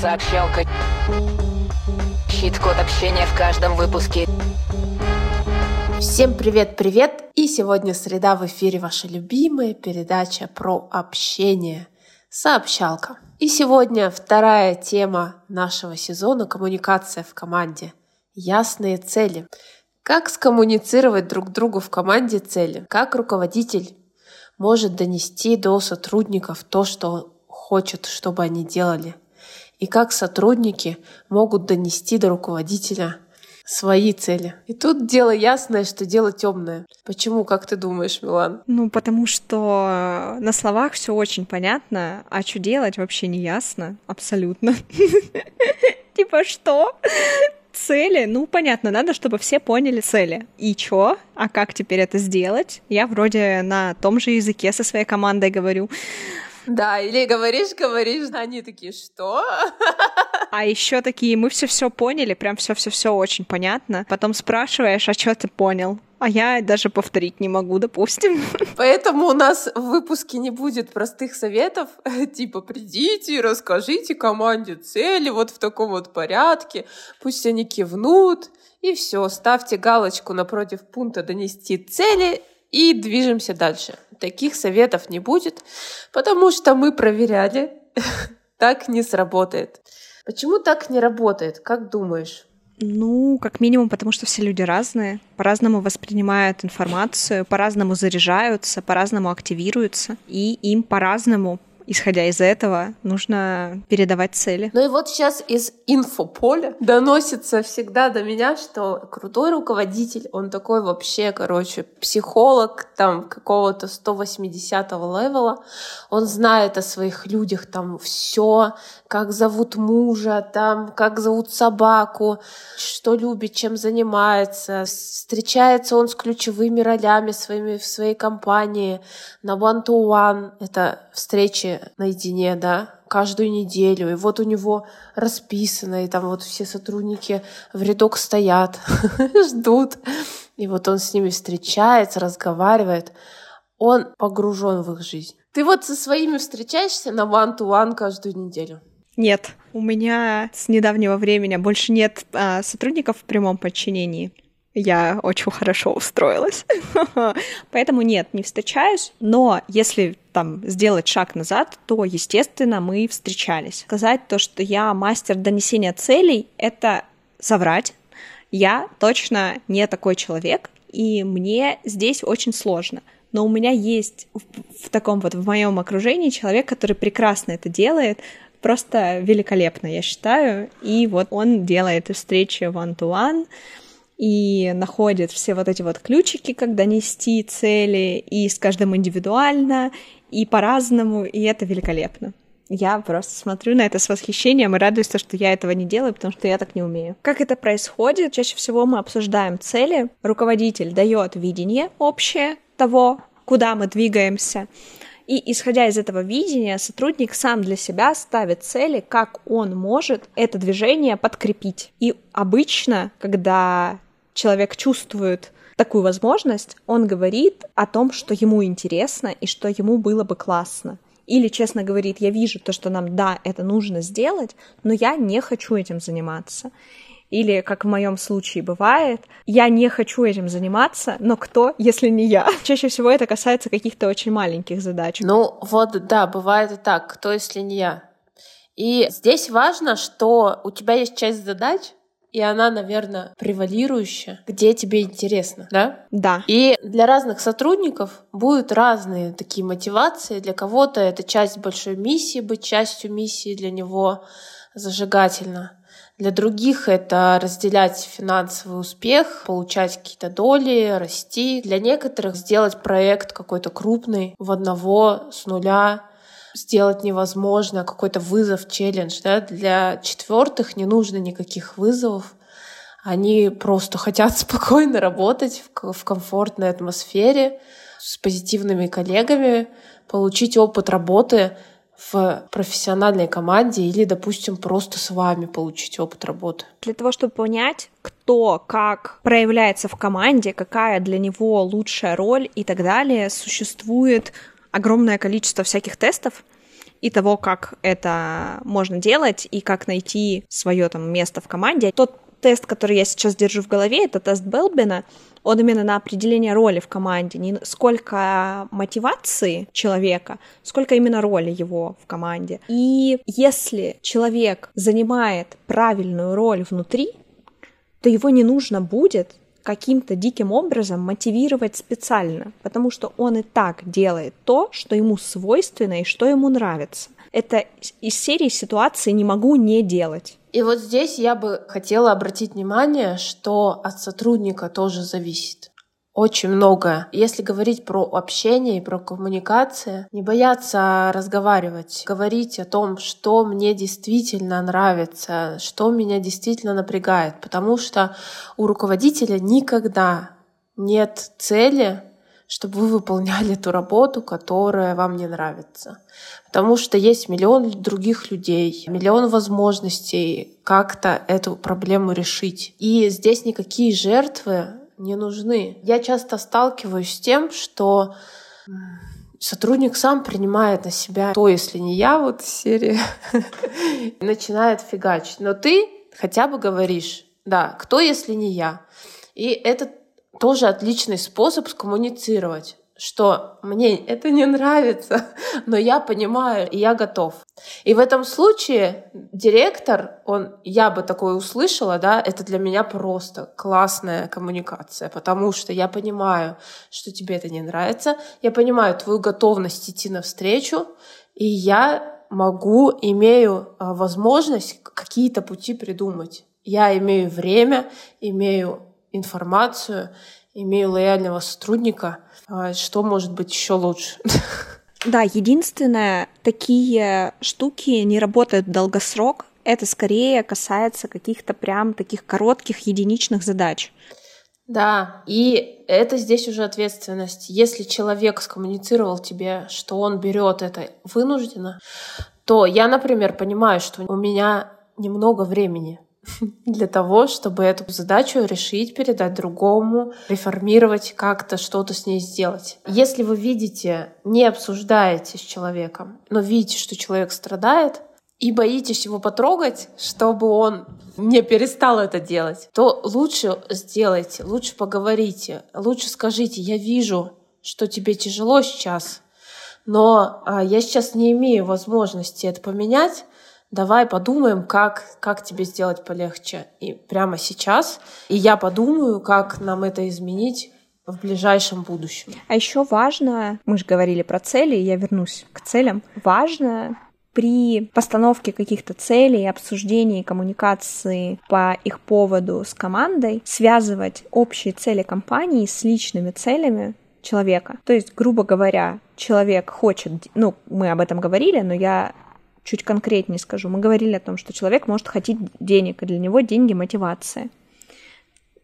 Сообщалка. Щит-код общения в каждом выпуске. Всем привет-привет! И сегодня среда в эфире ваша любимая передача про общение. Сообщалка. И сегодня вторая тема нашего сезона – коммуникация в команде. Ясные цели. Как скоммуницировать друг другу в команде цели? Как руководитель может донести до сотрудников то, что хочет, чтобы они делали? И как сотрудники могут донести до руководителя свои цели. И тут дело ясное, что дело темное. Почему, как ты думаешь, Милан? Ну, потому что на словах все очень понятно, а что делать вообще не ясно. Абсолютно. Типа что? Цели, ну понятно, надо, чтобы все поняли цели. И чё? А как теперь это сделать? Я вроде на том же языке со своей командой говорю. Да, или говоришь, говоришь, они такие, что? А еще такие, мы все-все поняли, прям все-все-все очень понятно. Потом спрашиваешь, а что ты понял? А я даже повторить не могу, допустим. Поэтому у нас в выпуске не будет простых советов, типа придите, расскажите команде цели вот в таком вот порядке, пусть они кивнут, и все, ставьте галочку напротив пункта «Донести цели» и движемся дальше. Таких советов не будет, потому что мы проверяли, так не сработает. Почему так не работает? Как думаешь? Ну, как минимум, потому что все люди разные, по-разному воспринимают информацию, по-разному заряжаются, по-разному активируются, и им по-разному исходя из этого, нужно передавать цели. Ну и вот сейчас из инфополя доносится всегда до меня, что крутой руководитель, он такой вообще, короче, психолог там какого-то 180 левела, он знает о своих людях там все, как зовут мужа, там, как зовут собаку, что любит, чем занимается. Встречается он с ключевыми ролями своими в своей компании на one-to-one. Это встречи наедине, да, каждую неделю. И вот у него расписано, и там вот все сотрудники в рядок стоят, ждут. И вот он с ними встречается, разговаривает. Он погружен в их жизнь. Ты вот со своими встречаешься на one-to-one каждую неделю? Нет, у меня с недавнего времени больше нет а, сотрудников в прямом подчинении я очень хорошо устроилась. Поэтому нет, не встречаюсь. Но если там сделать шаг назад, то, естественно, мы встречались. Сказать то, что я мастер донесения целей, это соврать. Я точно не такой человек, и мне здесь очень сложно. Но у меня есть в, в таком вот в моем окружении человек, который прекрасно это делает, просто великолепно, я считаю. И вот он делает встречи one-to-one, и находит все вот эти вот ключики, когда нести цели, и с каждым индивидуально, и по-разному, и это великолепно. Я просто смотрю на это с восхищением и радуюсь, что я этого не делаю, потому что я так не умею. Как это происходит? Чаще всего мы обсуждаем цели. Руководитель дает видение общее того, куда мы двигаемся. И исходя из этого видения, сотрудник сам для себя ставит цели, как он может это движение подкрепить. И обычно, когда человек чувствует такую возможность, он говорит о том, что ему интересно и что ему было бы классно. Или честно говорит, я вижу то, что нам, да, это нужно сделать, но я не хочу этим заниматься. Или, как в моем случае бывает, я не хочу этим заниматься, но кто, если не я? Чаще всего это касается каких-то очень маленьких задач. Ну вот, да, бывает и так, кто, если не я. И здесь важно, что у тебя есть часть задач, и она, наверное, превалирующая, где тебе интересно, да? Да. И для разных сотрудников будут разные такие мотивации. Для кого-то это часть большой миссии, быть частью миссии для него зажигательно. Для других это разделять финансовый успех, получать какие-то доли, расти. Для некоторых сделать проект какой-то крупный в одного с нуля сделать невозможно, какой-то вызов, челлендж. Да? Для четвертых не нужно никаких вызовов. Они просто хотят спокойно работать в комфортной атмосфере с позитивными коллегами, получить опыт работы в профессиональной команде или, допустим, просто с вами получить опыт работы. Для того, чтобы понять, кто как проявляется в команде, какая для него лучшая роль и так далее, существует огромное количество всяких тестов, и того, как это можно делать, и как найти свое там место в команде. Тот тест, который я сейчас держу в голове, это тест Белбина, он именно на определение роли в команде, не сколько мотивации человека, сколько именно роли его в команде. И если человек занимает правильную роль внутри, то его не нужно будет каким-то диким образом мотивировать специально, потому что он и так делает то, что ему свойственно и что ему нравится. Это из серии ситуации «не могу не делать». И вот здесь я бы хотела обратить внимание, что от сотрудника тоже зависит очень многое. Если говорить про общение и про коммуникации, не бояться разговаривать, говорить о том, что мне действительно нравится, что меня действительно напрягает, потому что у руководителя никогда нет цели чтобы вы выполняли ту работу, которая вам не нравится. Потому что есть миллион других людей, миллион возможностей как-то эту проблему решить. И здесь никакие жертвы не нужны. Я часто сталкиваюсь с тем, что сотрудник сам принимает на себя то, если не я, вот в серии, начинает фигачить. Но ты хотя бы говоришь, да, кто, если не я. И это тоже отличный способ скоммуницировать что мне это не нравится, но я понимаю, и я готов. И в этом случае директор, он, я бы такое услышала, да, это для меня просто классная коммуникация, потому что я понимаю, что тебе это не нравится, я понимаю твою готовность идти навстречу, и я могу, имею а, возможность какие-то пути придумать. Я имею время, имею информацию, имею лояльного сотрудника, а что может быть еще лучше? Да, единственное, такие штуки не работают в долгосрок. Это скорее касается каких-то прям таких коротких единичных задач. Да, и это здесь уже ответственность. Если человек скоммуницировал тебе, что он берет это вынужденно, то я, например, понимаю, что у меня немного времени для того, чтобы эту задачу решить, передать другому, реформировать как-то, что-то с ней сделать. Если вы видите, не обсуждаете с человеком, но видите, что человек страдает, и боитесь его потрогать, чтобы он не перестал это делать, то лучше сделайте, лучше поговорите, лучше скажите, я вижу, что тебе тяжело сейчас, но а, я сейчас не имею возможности это поменять, давай подумаем, как, как тебе сделать полегче и прямо сейчас. И я подумаю, как нам это изменить в ближайшем будущем. А еще важно, мы же говорили про цели, я вернусь к целям. Важно при постановке каких-то целей, обсуждении, коммуникации по их поводу с командой связывать общие цели компании с личными целями человека. То есть, грубо говоря, человек хочет, ну, мы об этом говорили, но я чуть конкретнее скажу. Мы говорили о том, что человек может хотеть денег, и для него деньги мотивация.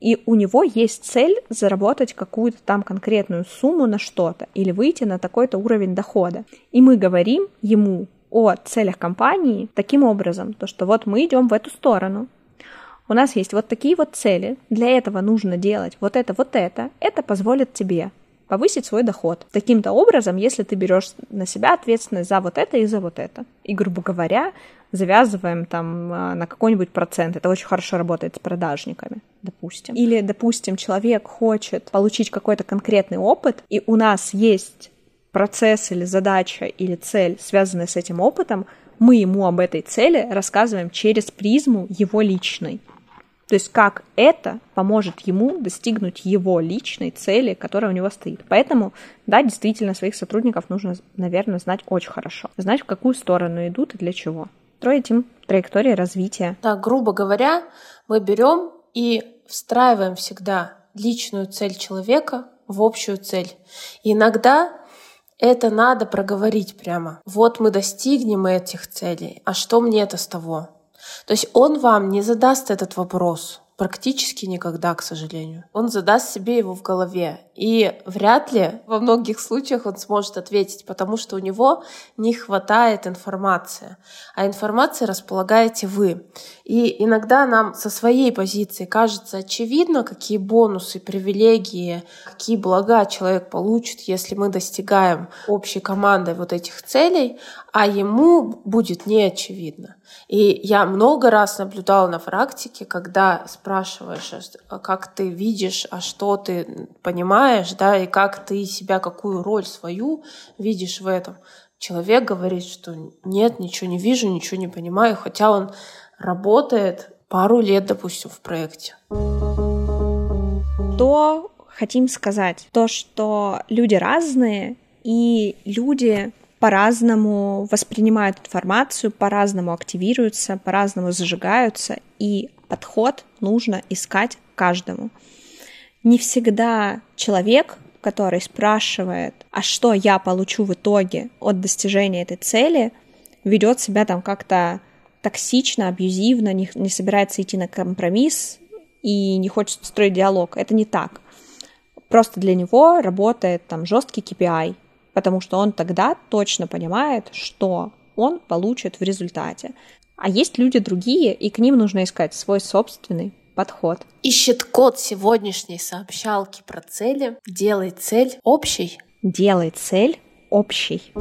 И у него есть цель заработать какую-то там конкретную сумму на что-то или выйти на такой-то уровень дохода. И мы говорим ему о целях компании таким образом, то что вот мы идем в эту сторону, у нас есть вот такие вот цели, для этого нужно делать вот это, вот это, это позволит тебе повысить свой доход. Таким-то образом, если ты берешь на себя ответственность за вот это и за вот это. И, грубо говоря, завязываем там а, на какой-нибудь процент. Это очень хорошо работает с продажниками, допустим. Или, допустим, человек хочет получить какой-то конкретный опыт, и у нас есть процесс или задача или цель, связанная с этим опытом, мы ему об этой цели рассказываем через призму его личной. То есть как это поможет ему достигнуть его личной цели, которая у него стоит. Поэтому, да, действительно, своих сотрудников нужно, наверное, знать очень хорошо. Знать, в какую сторону идут и для чего. Строить им траектории развития. Да, грубо говоря, мы берем и встраиваем всегда личную цель человека в общую цель. И иногда это надо проговорить прямо. Вот мы достигнем этих целей, а что мне это с того? То есть он вам не задаст этот вопрос практически никогда, к сожалению. Он задаст себе его в голове. И вряд ли во многих случаях он сможет ответить, потому что у него не хватает информации. А информацией располагаете вы. И иногда нам со своей позиции кажется очевидно, какие бонусы, привилегии, какие блага человек получит, если мы достигаем общей командой вот этих целей, а ему будет не очевидно. И я много раз наблюдала на практике, когда спрашиваешь, а как ты видишь, а что ты понимаешь, да, и как ты себя, какую роль свою видишь в этом. Человек говорит, что нет, ничего не вижу, ничего не понимаю, хотя он работает пару лет, допустим, в проекте. Что хотим сказать? То, что люди разные, и люди по-разному воспринимают информацию, по-разному активируются, по-разному зажигаются, и подход нужно искать каждому. Не всегда человек, который спрашивает, а что я получу в итоге от достижения этой цели, ведет себя там как-то токсично, абьюзивно, не, не собирается идти на компромисс и не хочет строить диалог. Это не так. Просто для него работает там жесткий KPI, потому что он тогда точно понимает, что он получит в результате. А есть люди другие, и к ним нужно искать свой собственный подход. Ищет код сегодняшней сообщалки про цели. Делай цель общей. Делай цель общей.